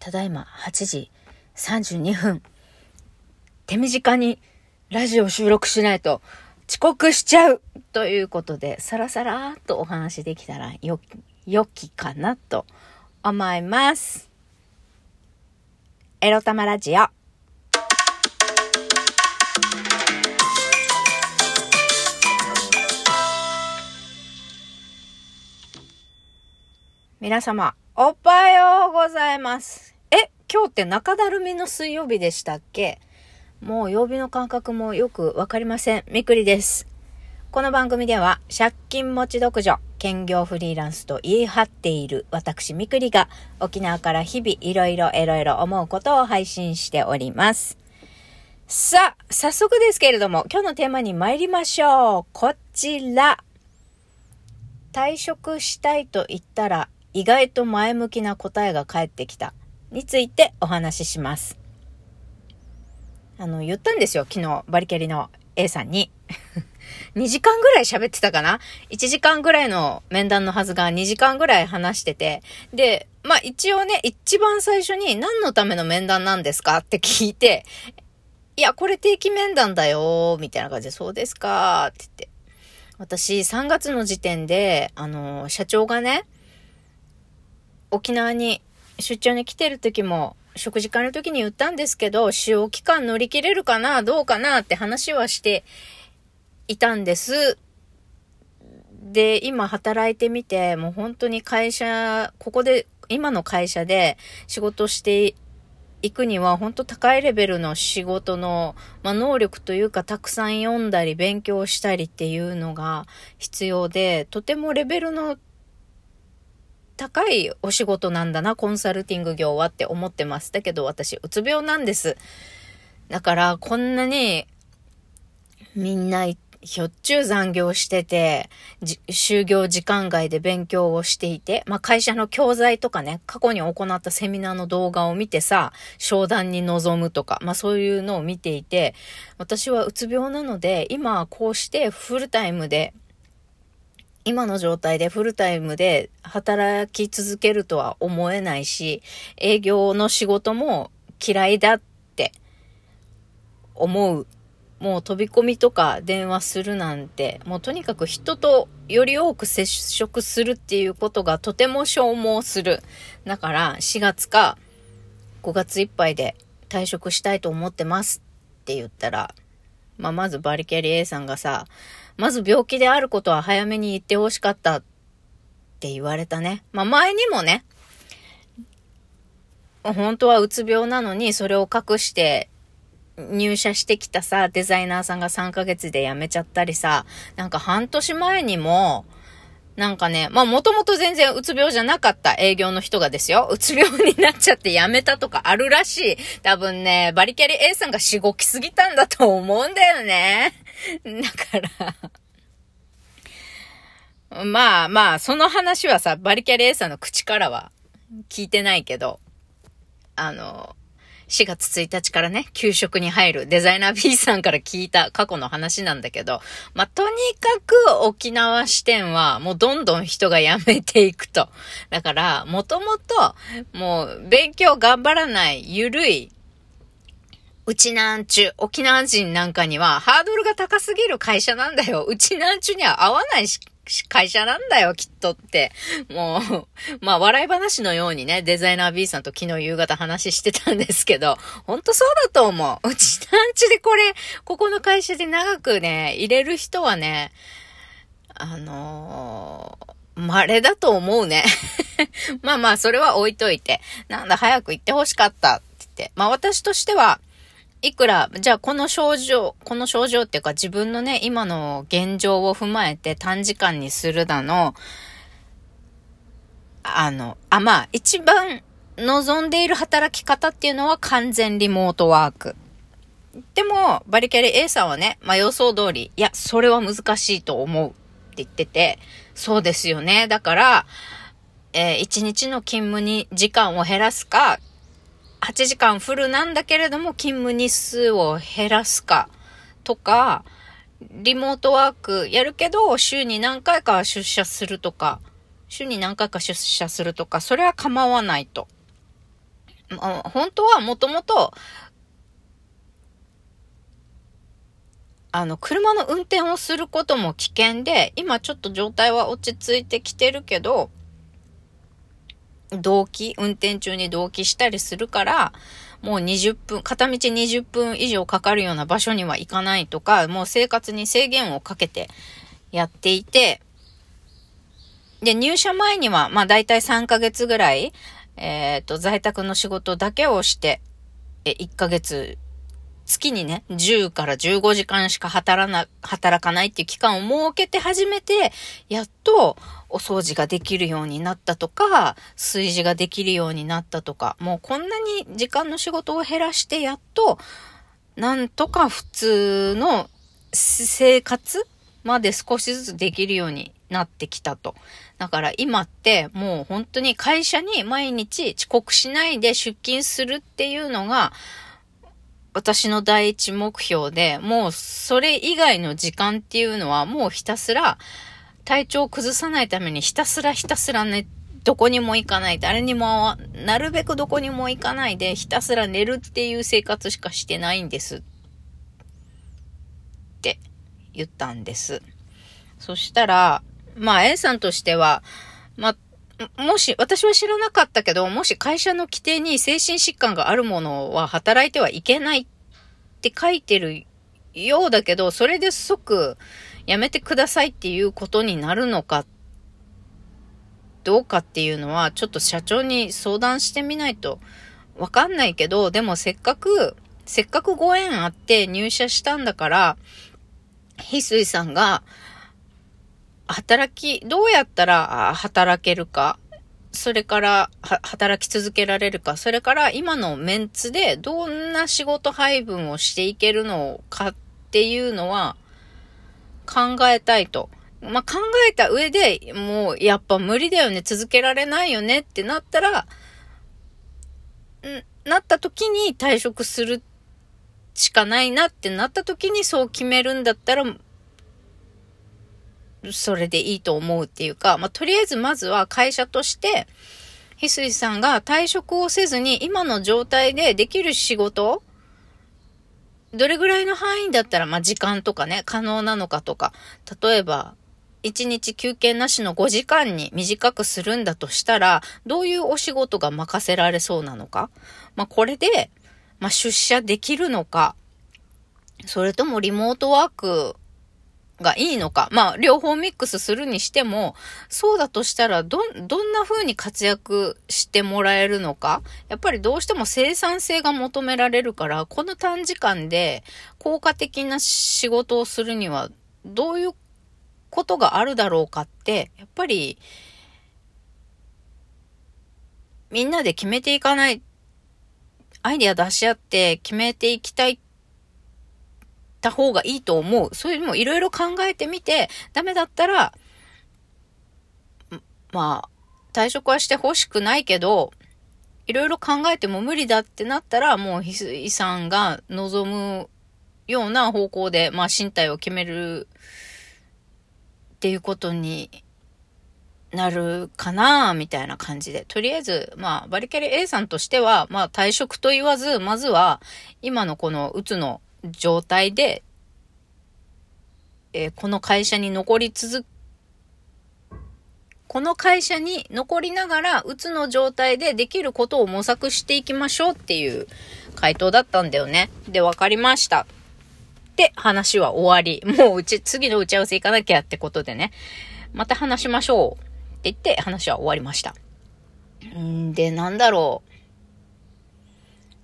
ただいま8時32分。手短にラジオ収録しないと遅刻しちゃうということで、さらさらっとお話できたらよ、よきかなと思います。エロ玉ラジオ。皆様、おはようございます。え、今日って中だるみの水曜日でしたっけ？もう曜日の感覚もよくわかりません。みくりです。この番組では、借金持ち独女、兼業フリーランスと言い張っている私みくりが、沖縄から日々いろいろいろいろ思うことを配信しております。さあ、早速ですけれども、今日のテーマに参りましょう。こちら。退職したいと言ったら意外と前向きな答えが返ってきたについてお話しします。あの、言ったんですよ、昨日、バリキャリの A さんに。2時間ぐらい喋ってたかな ?1 時間ぐらいの面談のはずが2時間ぐらい話してて。で、まあ一応ね、一番最初に何のための面談なんですか？って聞いて、いや、これ定期面談だよー、みたいな感じで、そうですか、って言って。私、3月の時点で、あの、社長がね、沖縄に出張に来てる時も、食事会の時に言ったんですけど、使用期間乗り切れるかなどうかなって話はしていたんです。で、今働いてみて、もう本当に会社、ここで、今の会社で仕事していくには、本当高いレベルの仕事の、まあ、能力というか、たくさん読んだり、勉強したりっていうのが必要で、とてもレベルの高いお仕事なんだな、コンサルティング業はって思ってます。だけど私、うつ病なんです。だから、こんなに、みんな、ひょっちゅう残業してて、就業時間外で勉強をしていて、まあ、会社の教材とかね、過去に行ったセミナーの動画を見てさ、商談に臨むとか、まあ、そういうのを見ていて、私はうつ病なので、今はこうしてフルタイムで今の状態でフルタイムで働き続けるとは思えないし、営業の仕事も嫌いだって思う。もう飛び込みとか電話するなんて、もうとにかく人とより多く接触するっていうことがとても消耗する。だから4月か5月いっぱいで退職したいと思ってますって言ったら、まあ、まずバリキャリ A さんがさ、まず病気であることは早めに言ってほしかったって言われたね。まあ、前にもね、本当はうつ病なのにそれを隠して入社してきたさ、デザイナーさんが3ヶ月で辞めちゃったりさ、なんか半年前にも、なんかね、まあもともと全然うつ病じゃなかった営業の人がですよ。うつ病になっちゃって辞めたとかあるらしい。多分ね、バリキャリ A さんがしごきすぎたんだと思うんだよね。だから、まあまあ、その話はさ、バリキャリ A さんの口からは聞いてないけど、あの、4月1日からね、給食に入るデザイナー B さんから聞いた過去の話なんだけど、まあ、とにかく沖縄支店はもうどんどん人が辞めていくと。だから、もともと、もう勉強頑張らない、ゆるい、うちなんちゅ、沖縄人なんかにはハードルが高すぎる会社なんだよ。うちなんちゅには合わないし会社なんだよ、きっとって。もう、まあ、笑い話のようにね、デザイナー B さんと昨日夕方話してたんですけど、ほんとそうだと思う。うちなんちでこれ、ここの会社で長くね、入れる人はね、あのー、稀だと思うね。まあまあ、それは置いといて。なんだ、早く行って欲しかったって言って。まあ私としては、いくら、じゃあこの症状、この症状っていうか自分のね、今の現状を踏まえて短時間にするだの、あの、あ、まあ、一番望んでいる働き方っていうのは完全リモートワーク。でも、バリキャリ A さんはね、まあ予想通り、いや、それは難しいと思うって言ってて、そうですよね。だから、えー、一日の勤務に時間を減らすか、8時間フルなんだけれども勤務日数を減らすかとか、リモートワークやるけど週に何回か出社するとか、週に何回か出社するとか、それは構わないと。本当はもともと、あの、車の運転をすることも危険で、今ちょっと状態は落ち着いてきてるけど、動機、運転中に同期したりするから、もう20分、片道20分以上かかるような場所には行かないとか、もう生活に制限をかけてやっていて、で、入社前には、まあ大体3ヶ月ぐらい、えっ、ー、と、在宅の仕事だけをして、え、1ヶ月月にね、10から15時間しか働な、働かないっていう期間を設けて初めて、やっとお掃除ができるようになったとか、炊事ができるようになったとか、もうこんなに時間の仕事を減らしてやっと、なんとか普通の生活まで少しずつできるようになってきたと。だから今ってもう本当に会社に毎日遅刻しないで出勤するっていうのが、私の第一目標で、もうそれ以外の時間っていうのはもうひたすら体調を崩さないためにひたすらひたすらね、どこにも行かない。誰にも、なるべくどこにも行かないでひたすら寝るっていう生活しかしてないんです。って言ったんです。そしたら、まあ A さんとしては、まあもし、私は知らなかったけど、もし会社の規定に精神疾患があるものは働いてはいけないって書いてるようだけど、それで即やめてくださいっていうことになるのか、どうかっていうのは、ちょっと社長に相談してみないとわかんないけど、でもせっかく、せっかくご縁あって入社したんだから、翡翠さんが、働き、どうやったら働けるか、それから働き続けられるか、それから今のメンツでどんな仕事配分をしていけるのかっていうのは考えたいと。まあ、考えた上でもうやっぱ無理だよね、続けられないよねってなったら、ん、なった時に退職するしかないなってなった時にそう決めるんだったらそれでいいと思うっていうか、まあ、とりあえずまずは会社として、翡翠さんが退職をせずに今の状態でできる仕事どれぐらいの範囲だったら、まあ、時間とかね、可能なのかとか、例えば、1日休憩なしの5時間に短くするんだとしたら、どういうお仕事が任せられそうなのかまあ、これで、まあ、出社できるのか、それともリモートワークがいいのか。まあ、両方ミックスするにしても、そうだとしたら、ど、どんな風に活躍してもらえるのか。やっぱりどうしても生産性が求められるから、この短時間で効果的な仕事をするには、どういうことがあるだろうかって、やっぱり、みんなで決めていかない、アイディア出し合って決めていきたいってた方がいいと思う。そういうのもいろいろ考えてみて、ダメだったら、まあ、退職はしてほしくないけど、いろいろ考えても無理だってなったら、もう翡翠さんが望むような方向で、まあ身体を決めるっていうことになるかなみたいな感じで。とりあえず、まあ、バリキャリ A さんとしては、まあ退職と言わず、まずは、今のこのうつの状態で、えー、この会社に残り続この会社に残りながら、うつの状態でできることを模索していきましょうっていう回答だったんだよね。で、わかりました。で、話は終わり。もううち、次の打ち合わせ行かなきゃってことでね。また話しましょう。って言って話は終わりました。んで、なんだろう。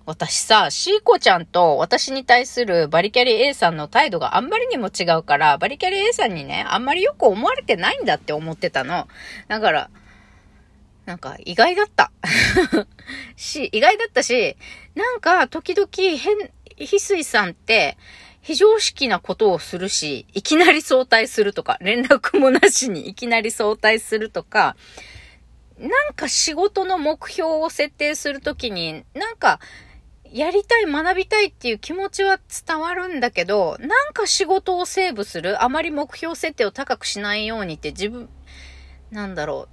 私さ、シーコちゃんと私に対するバリキャリ A さんの態度があんまりにも違うから、バリキャリ A さんにね、あんまりよく思われてないんだって思ってたの。だから、なんか意外だった。し、意外だったし、なんか時々変、翡翠さんって非常識なことをするし、いきなり早退するとか、連絡もなしにいきなり早退するとか、なんか仕事の目標を設定するときに、なんかやりたい、学びたいっていう気持ちは伝わるんだけど、なんか仕事をセーブする、あまり目標設定を高くしないようにって自分、なんだろ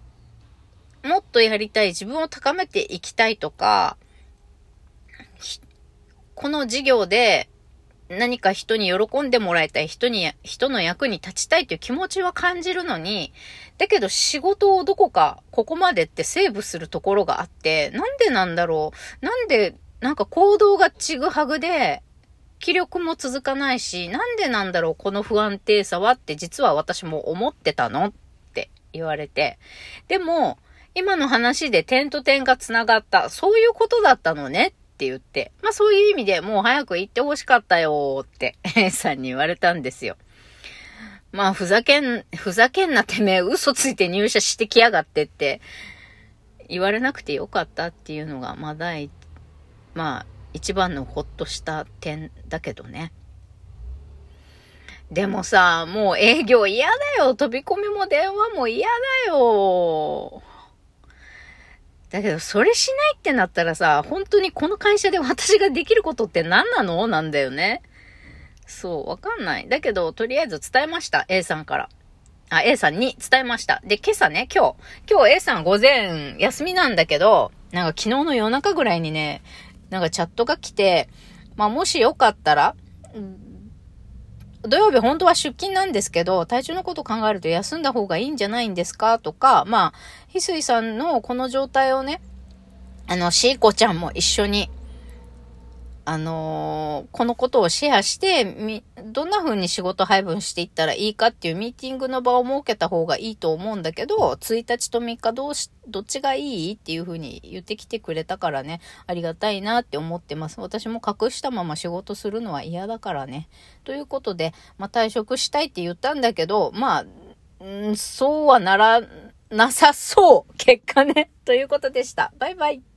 う。もっとやりたい、自分を高めていきたいとか、この事業で何か人に喜んでもらいたい、人に、人の役に立ちたいという気持ちは感じるのに、だけど仕事をどこかここまでってセーブするところがあって、なんでなんだろうなんで、なんか行動がちぐはぐで、気力も続かないし、なんでなんだろうこの不安定さはって実は私も思ってたの？って言われて。でも、今の話で点と点が繋がった。そういうことだったのね？って言って。まあそういう意味でもう早く行ってほしかったよって A さんに言われたんですよ。まあふざけん、ふざけんなてめえ嘘ついて入社してきやがってって言われなくてよかったっていうのがまあ第、まあ一番のほっとした点だけどね。でもさ、もう営業嫌だよ。飛び込みも電話も嫌だよ。だけど、それしないってなったらさ、本当にこの会社で私ができることって何なの？なんだよね。そう、わかんない。だけど、とりあえず伝えました。A さんから。あ、A さんに伝えました。で、今朝ね、今日、今日 A さん午前休みなんだけど、なんか昨日の夜中ぐらいにね、なんかチャットが来て、まあもしよかったら、土曜日本当は出勤なんですけど、体調のこと考えると休んだ方がいいんじゃないんですか？とか、まあ、翡翠さんのこの状態をね、あの、シーコちゃんも一緒にあのー、このことをシェアして、み、どんな風に仕事配分していったらいいかっていうミーティングの場を設けた方がいいと思うんだけど、1日と3日どうし、どっちがいいっていう風に言ってきてくれたからね、ありがたいなって思ってます。私も隠したまま仕事するのは嫌だからね。ということで、まあ、退職したいって言ったんだけど、まあ、んそうはならなさそう。結果ね。ということでした。バイバイ。